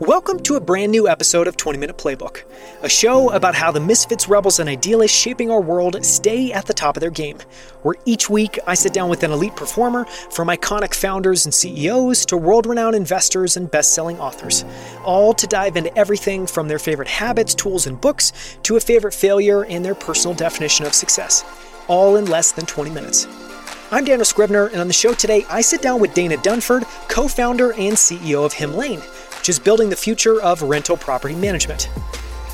Welcome to a brand new episode of 20 Minute Playbook, a show about how the misfits, rebels, and idealists shaping our world stay at the top of their game. Where each week I sit down with an elite performer, from iconic founders and CEOs to world renowned investors and best selling authors, all to dive into everything from their favorite habits, tools, and books to a favorite failure and their personal definition of success, all in less than 20 minutes. I'm Daniel Scrivner, and on the show today, I sit down with Dana Dunford, co founder and CEO of Hemlane which is building the future of rental property management.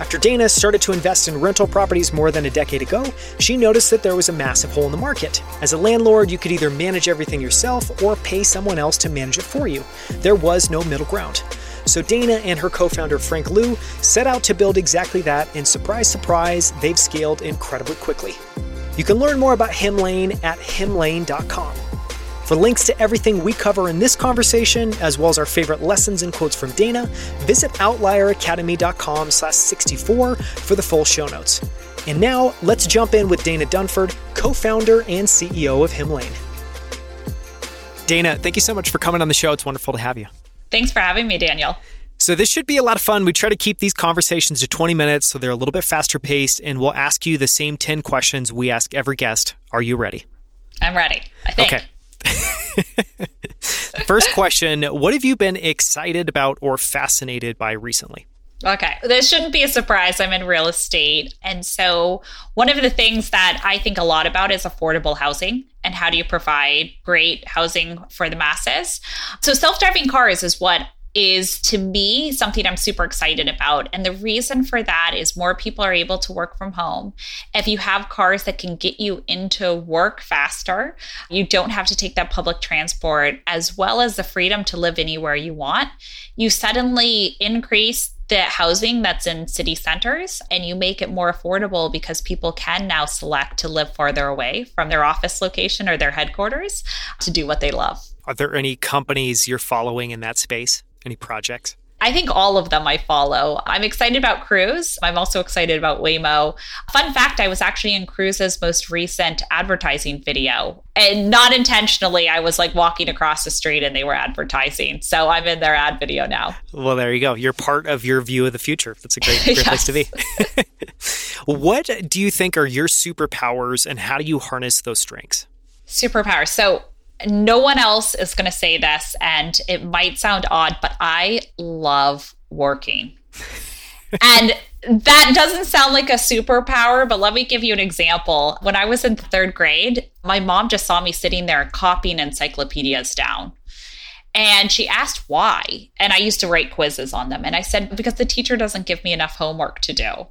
After Dana started to invest in rental properties more than a decade ago, she noticed that there was a massive hole in the market. As a landlord, you could either manage everything yourself or pay someone else to manage it for you. There was no middle ground. So Dana and her co founder Frank Liu set out to build exactly that, and surprise, surprise, they've scaled incredibly quickly. You can learn more about Hemlane at hemlane.com. For links to everything we cover in this conversation, as well as our favorite lessons and quotes from Dana, visit outlieracademy.com slash 64 for the full show notes. And now, let's jump in with Dana Dunford, co-founder and CEO of Hemlane. Dana, thank you so much for coming on the show. It's wonderful to have you. Thanks for having me, Daniel. So, this should be a lot of fun. We try to keep these conversations to 20 minutes so they're a little bit faster paced, and we'll ask you the same 10 questions we ask every guest. Are you ready? I'm ready, I think. Okay. First question What have you been excited about or fascinated by recently? Okay. This shouldn't be a surprise. I'm in real estate. And so, one of the things that I think a lot about is affordable housing and how do you provide great housing for the masses. So, self driving cars is what is to me something I'm super excited about. And the reason for that is more people are able to work from home. If you have cars that can get you into work faster, you don't have to take that public transport, as well as the freedom to live anywhere you want. You suddenly increase the housing that's in city centers and you make it more affordable because people can now select to live farther away from their office location or their headquarters to do what they love. Are there any companies you're following in that space? Any projects? I think all of them I follow. I'm excited about Cruise. I'm also excited about Waymo. Fun fact I was actually in Cruise's most recent advertising video. And not intentionally, I was like walking across the street and they were advertising. So I'm in their ad video now. Well, there you go. You're part of your view of the future. That's a great, great place to be. what do you think are your superpowers and how do you harness those strengths? Superpowers. So no one else is going to say this, and it might sound odd, but I love working. and that doesn't sound like a superpower, but let me give you an example. When I was in third grade, my mom just saw me sitting there copying encyclopedias down. And she asked why. And I used to write quizzes on them. And I said, because the teacher doesn't give me enough homework to do.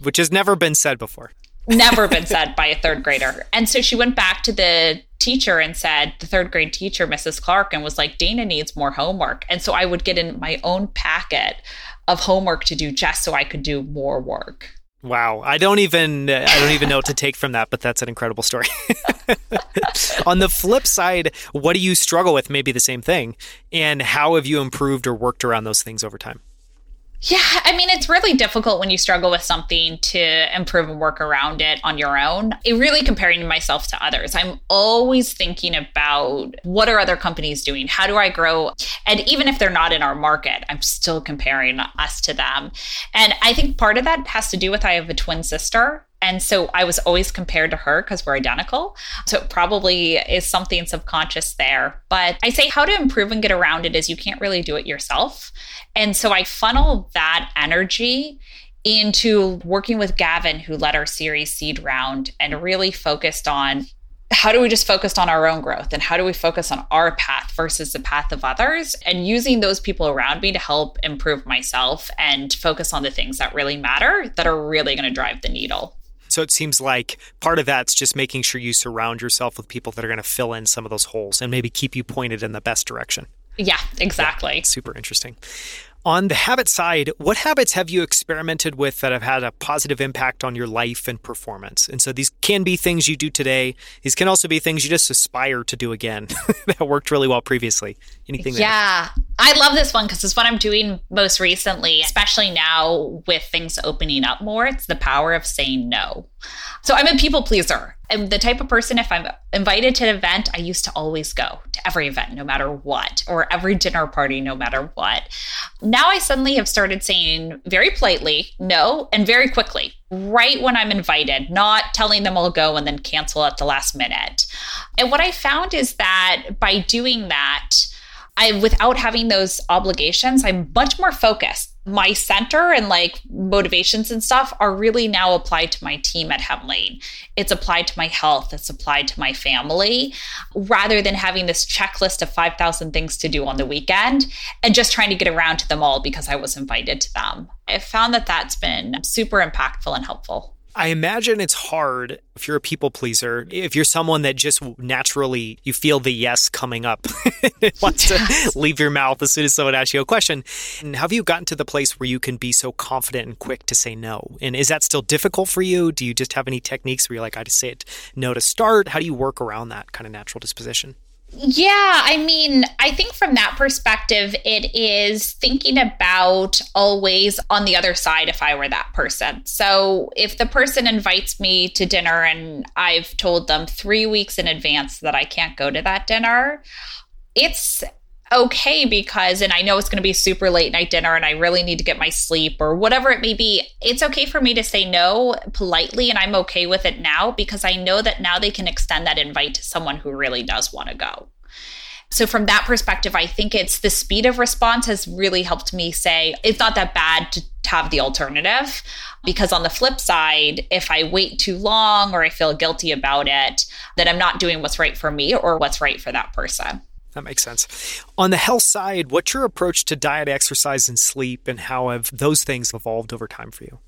Which has never been said before. Never been said by a third grader. And so she went back to the teacher and said, the third grade teacher, Mrs. Clark, and was like, Dana needs more homework. And so I would get in my own packet of homework to do just so I could do more work. Wow, I don't even I don't even know what to take from that, but that's an incredible story. On the flip side, what do you struggle with? Maybe the same thing, and how have you improved or worked around those things over time? Yeah, I mean, it's really difficult when you struggle with something to improve and work around it on your own. It really comparing myself to others. I'm always thinking about what are other companies doing? How do I grow? And even if they're not in our market, I'm still comparing us to them. And I think part of that has to do with I have a twin sister and so I was always compared to her because we're identical. So it probably is something subconscious there. But I say how to improve and get around it is you can't really do it yourself. And so I funnel that energy into working with Gavin, who led our series seed round and really focused on how do we just focus on our own growth and how do we focus on our path versus the path of others and using those people around me to help improve myself and focus on the things that really matter that are really going to drive the needle. So it seems like part of that's just making sure you surround yourself with people that are going to fill in some of those holes and maybe keep you pointed in the best direction. Yeah, exactly. Yeah, super interesting. On the habit side, what habits have you experimented with that have had a positive impact on your life and performance? And so these can be things you do today. These can also be things you just aspire to do again that worked really well previously. Anything? Yeah. I love this one because it's what I'm doing most recently, especially now with things opening up more. It's the power of saying no. So I'm a people pleaser. I'm the type of person, if I'm invited to an event, I used to always go to every event, no matter what, or every dinner party, no matter what. Now I suddenly have started saying very politely no and very quickly, right when I'm invited, not telling them I'll go and then cancel at the last minute. And what I found is that by doing that, I without having those obligations, I'm much more focused. My center and like motivations and stuff are really now applied to my team at Hemlane. It's applied to my health, it's applied to my family, rather than having this checklist of 5,000 things to do on the weekend and just trying to get around to them all because I was invited to them. I found that that's been super impactful and helpful. I imagine it's hard if you're a people pleaser, if you're someone that just naturally you feel the yes coming up, wants to leave your mouth as soon as someone asks you a question. And have you gotten to the place where you can be so confident and quick to say no? And is that still difficult for you? Do you just have any techniques where you're like, I just say it no to start? How do you work around that kind of natural disposition? Yeah, I mean, I think from that perspective, it is thinking about always on the other side if I were that person. So if the person invites me to dinner and I've told them three weeks in advance that I can't go to that dinner, it's okay because, and I know it's going to be super late night dinner and I really need to get my sleep or whatever it may be, it's okay for me to say no politely. And I'm okay with it now because I know that now they can extend that invite to someone who really does want to go. So, from that perspective, I think it's the speed of response has really helped me say it's not that bad to have the alternative. Because on the flip side, if I wait too long or I feel guilty about it, then I'm not doing what's right for me or what's right for that person. That makes sense. On the health side, what's your approach to diet, exercise, and sleep, and how have those things evolved over time for you?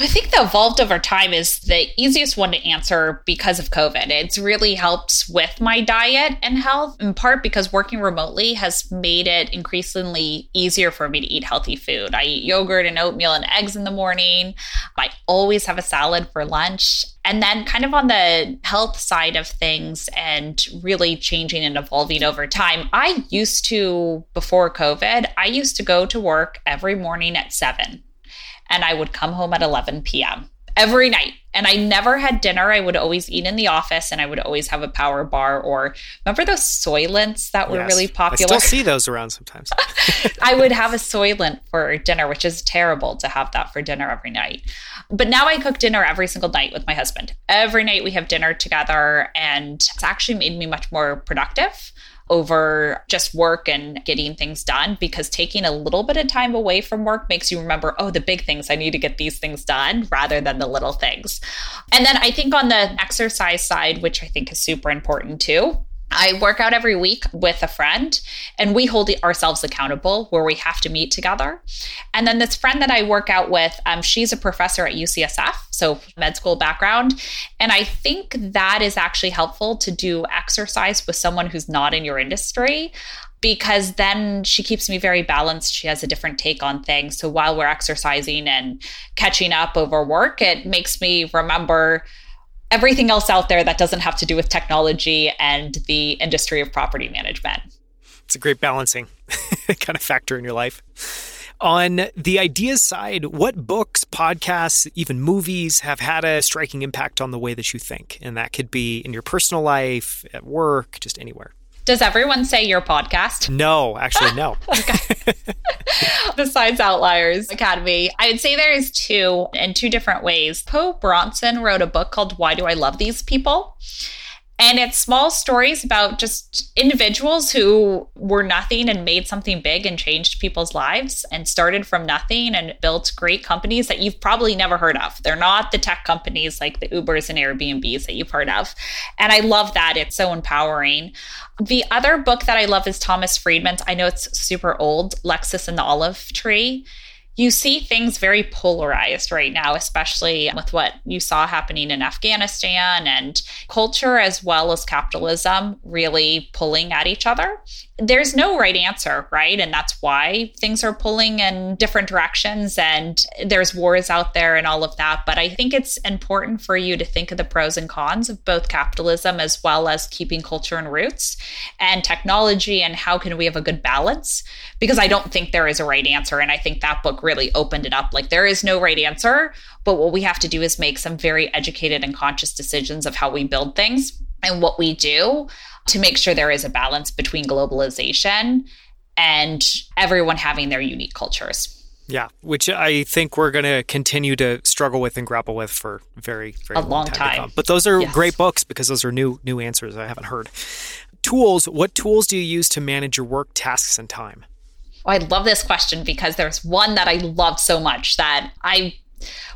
I think the evolved over time is the easiest one to answer because of COVID. It's really helped with my diet and health, in part because working remotely has made it increasingly easier for me to eat healthy food. I eat yogurt and oatmeal and eggs in the morning. I always have a salad for lunch. And then, kind of on the health side of things and really changing and evolving over time, I used to, before COVID, I used to go to work every morning at seven and I would come home at 11 p.m. every night. And I never had dinner. I would always eat in the office and I would always have a power bar or remember those Soylents that were yes, really popular? I still see those around sometimes. I would have a Soylent for dinner, which is terrible to have that for dinner every night. But now I cook dinner every single night with my husband. Every night we have dinner together and it's actually made me much more productive over just work and getting things done because taking a little bit of time away from work makes you remember, oh, the big things, I need to get these things done rather than the little things. And then I think on the exercise side, which I think is super important too, I work out every week with a friend and we hold ourselves accountable where we have to meet together. And then this friend that I work out with, um, she's a professor at UCSF, so med school background. And I think that is actually helpful to do exercise with someone who's not in your industry because then she keeps me very balanced. She has a different take on things. So while we're exercising and catching up over work, it makes me remember everything else out there that doesn't have to do with technology and the industry of property management. It's a great balancing kind of factor in your life. On the ideas side, what books, podcasts, even movies have had a striking impact on the way that you think? And that could be in your personal life, at work, just anywhere. Does everyone say your podcast? No, actually, no. Besides Outliers Academy, I would say there is two in two different ways. Po Bronson wrote a book called Why Do I Love These People? And it's small stories about just individuals who were nothing and made something big and changed people's lives and started from nothing and built great companies that you've probably never heard of. They're not the tech companies like the Ubers and Airbnbs that you've heard of. And I love that. It's so empowering. The other book that I love is Thomas Friedman's. I know it's super old, Lexus and the Olive Tree you see things very polarized right now, especially with what you saw happening in Afghanistan and culture as well as capitalism really pulling at each other. There's no right answer, right? And that's why things are pulling in different directions and there's wars out there and all of that. But I think it's important for you to think of the pros and cons of both capitalism as well as keeping culture and roots and technology and how can we have a good balance because I don't think there is a right answer. And I think that book really opened it up. Like there is no right answer, but what we have to do is make some very educated and conscious decisions of how we build things and what we do to make sure there is a balance between globalization and everyone having their unique cultures. Yeah, which I think we're going to continue to struggle with and grapple with for very, very a long, long time. time. But those are yes. great books because those are new new answers I haven't heard. Tools. What tools do you use to manage your work, tasks, and time? Oh, I love this question because there's one that I love so much that I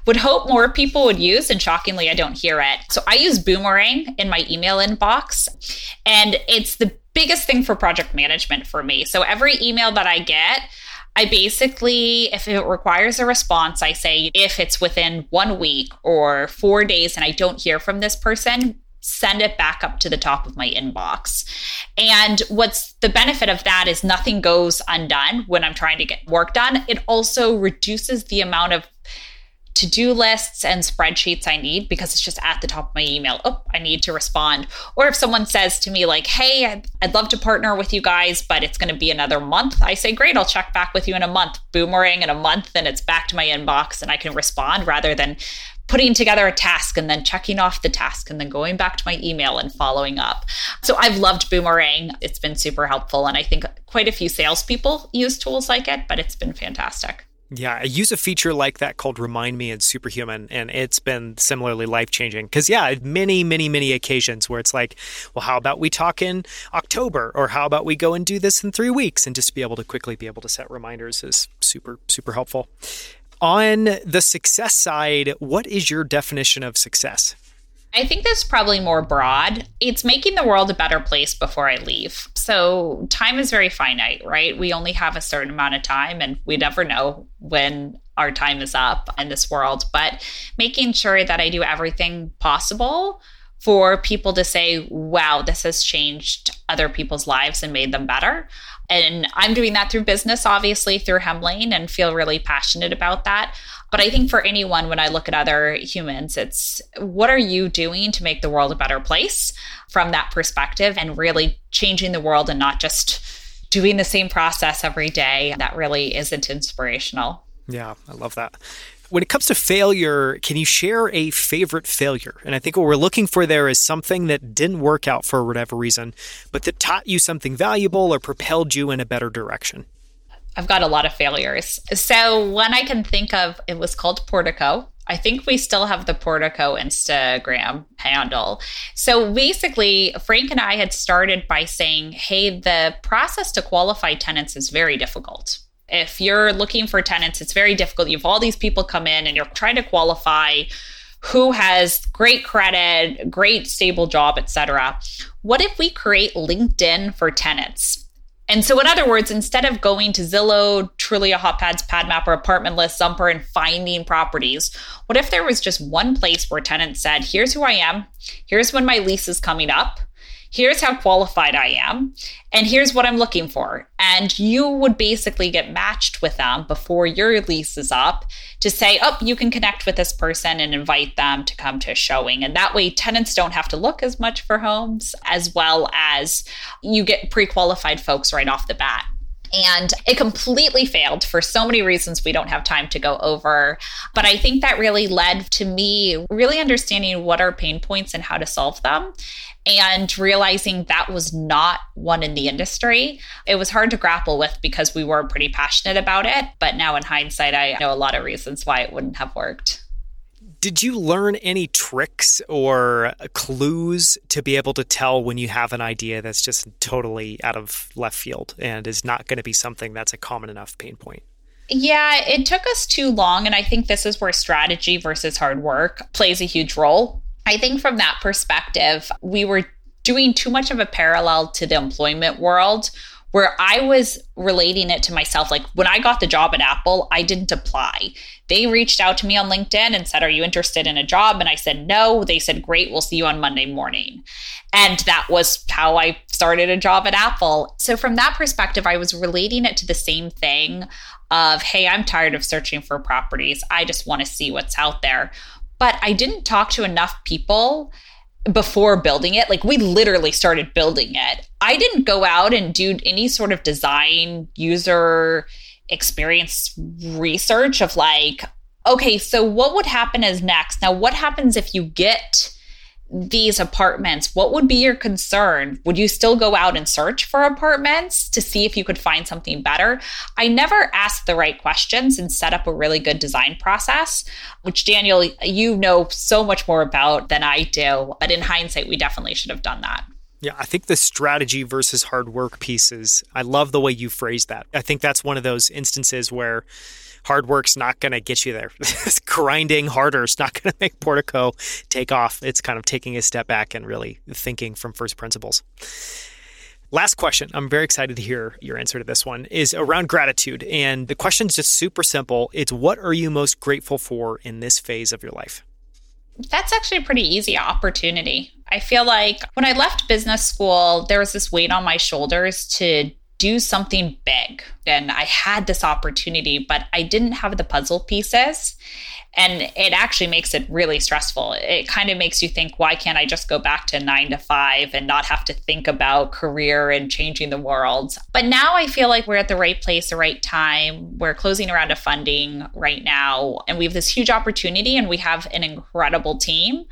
would hope more people would use, and shockingly, I don't hear it. So I use Boomerang in my email inbox, and it's the biggest thing for project management for me. So every email that I get, I basically, if it requires a response, I say if it's within one week or four days and I don't hear from this person, send it back up to the top of my inbox. And what's the benefit of that is nothing goes undone when I'm trying to get work done. It also reduces the amount of to do lists and spreadsheets I need because it's just at the top of my email. Oh, I need to respond. Or if someone says to me, like, hey, I'd, love to partner with you guys, but it's going to be another month, I say, great, I'll check back with you in a month. Boomerang in a month, and it's back to my inbox and I can respond rather than putting together a task and then checking off the task and then going back to my email and following up. So I've loved Boomerang. It's been super helpful. And I think quite a few salespeople use tools like it, but it's been fantastic. Yeah, I use a feature like that called Remind Me in Superhuman, and it's been similarly life changing. Because, yeah, many, many, many occasions where it's like, well, how about we talk in October, or how about we go and do this in three weeks? And just to be able to quickly be able to set reminders is super, super helpful. On the success side, what is your definition of success? I think this is probably more broad. It's making the world a better place before I leave. So, time is very finite, right? We only have a certain amount of time, and we never know when our time is up in this world. But making sure that I do everything possible for people to say, wow, this has changed other people's lives and made them better. And I'm doing that through business, obviously, through Hemlane, and feel really passionate about that. But I think for anyone, when I look at other humans, it's what are you doing to make the world a better place from that perspective and really changing the world and not just doing the same process every day that really isn't inspirational. Yeah, I love that when it comes to failure, can you share a favorite failure? And I think what we're looking for there is something that didn't work out for whatever reason, but that taught you something valuable or propelled you in a better direction. I've got a lot of failures. So one I can think of, it was called Portico. I think we still have the Portico Instagram handle. So basically, Frank and I had started by saying, hey, the process to qualify tenants is very difficult if you're looking for tenants, it's very difficult. You have all these people come in and you're trying to qualify who has great credit, great stable job, etc. What if we create LinkedIn for tenants? And so, in other words, instead of going to Zillow, Trulia, HotPads, PadMapper, Apartment List, Zumper, and finding properties, what if there was just one place where tenants said, here's who I am, here's when my lease is coming up, here's how qualified I am, and here's what I'm looking for. And you would basically get matched with them before your lease is up to say, oh, you can connect with this person and invite them to come to a showing. And that way, tenants don't have to look as much for homes, as well as you get pre qualified folks right off the bat. And it completely failed for so many reasons we don't have time to go over. But I think that really led to me really understanding what are pain points and how to solve them and realizing that was not one in the industry. It was hard to grapple with because we were pretty passionate about it. But now, in hindsight, I know a lot of reasons why it wouldn't have worked. Did you learn any tricks or clues to be able to tell when you have an idea that's just totally out of left field and is not going to be something that's a common enough pain point? Yeah, it took us too long. And I think this is where strategy versus hard work plays a huge role. I think from that perspective, we were doing too much of a parallel to the employment world where I was relating it to myself. Like when I got the job at Apple, I didn't apply. They reached out to me on LinkedIn and said, Are you interested in a job? And I said, No. They said, Great, we'll see you on Monday morning. And that was how I started a job at Apple. So from that perspective, I was relating it to the same thing of, Hey, I'm tired of searching for properties. I just want to see what's out there. But I didn't talk to enough people before building it. Like we literally started building it. I didn't go out and do any sort of design user experience research of like, okay, so what would happen as next? Now, what happens if you get these apartments, what would be your concern? Would you still go out and search for apartments to see if you could find something better? I never asked the right questions and set up a really good design process, which Daniel, you know so much more about than I do. But in hindsight, we definitely should have done that. Yeah, I think the strategy versus hard work pieces, I love the way you phrased that. I think that's one of those instances where hard work's not going to get you there. Grinding harder is not going to make Portico take off. It's kind of taking a step back and really thinking from first principles. Last question. I'm very excited to hear your answer to this one is around gratitude. And the question's just super simple. It's what are you most grateful for in this phase of your life? That's actually a pretty easy opportunity. I feel like when I left business school, there was this weight on my shoulders to do something big. And I had this opportunity, but I didn't have the puzzle pieces. And it actually makes it really stressful. It kind of makes you think, why can't I just go back to nine to five and not have to think about career and changing the world? But now I feel like we're at the right place, the right time. We're closing around a funding right now, and we have this huge opportunity, and we have an incredible team.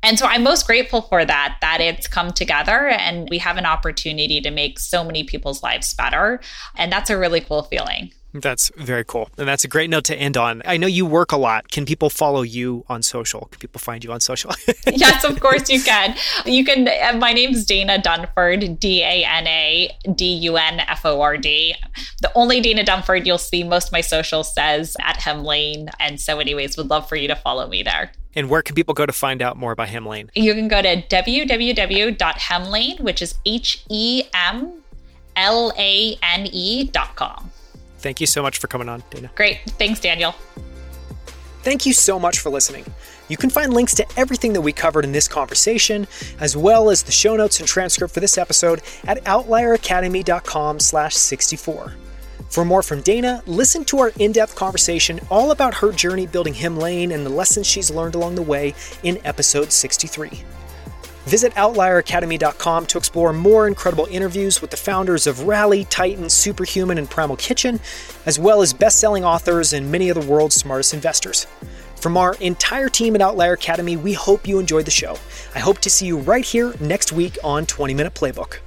And so I'm most grateful for that, that it's come together and we have an opportunity to make so many people's lives better. And that's a really cool feeling. That's very cool. And that's a great note to end on. I know you work a lot. Can people follow you on social? Can people find you on social? yes, of course you can. You can, uh, my name's Dana Dunford, D A N A D U N F O R D. The only Dana Dunford you'll see most of my social says at Hemlane. And so, anyways, would love for you to follow me there. And where can people go to find out more about Hemlane? You can go to www.hemlane, which is H E M L A N E dot com. Thank you so much for coming on, Dana. Great. Thanks, Daniel. Thank you so much for listening. You can find links to everything that we covered in this conversation, as well as the show notes and transcript for this episode at outlieracademy.com slash 64. For more from Dana, listen to our in-depth conversation all about her journey building Hemlane and the lessons she's learned along the way in episode 63. Visit OutlierAcademy.com to explore more incredible interviews with the founders of Rally, Titan, Superhuman, and Primal Kitchen, as well as best selling authors and many of the world's smartest investors. From our entire team at Outlier Academy, we hope you enjoyed the show. I hope to see you right here next week on 20 Minute Playbook.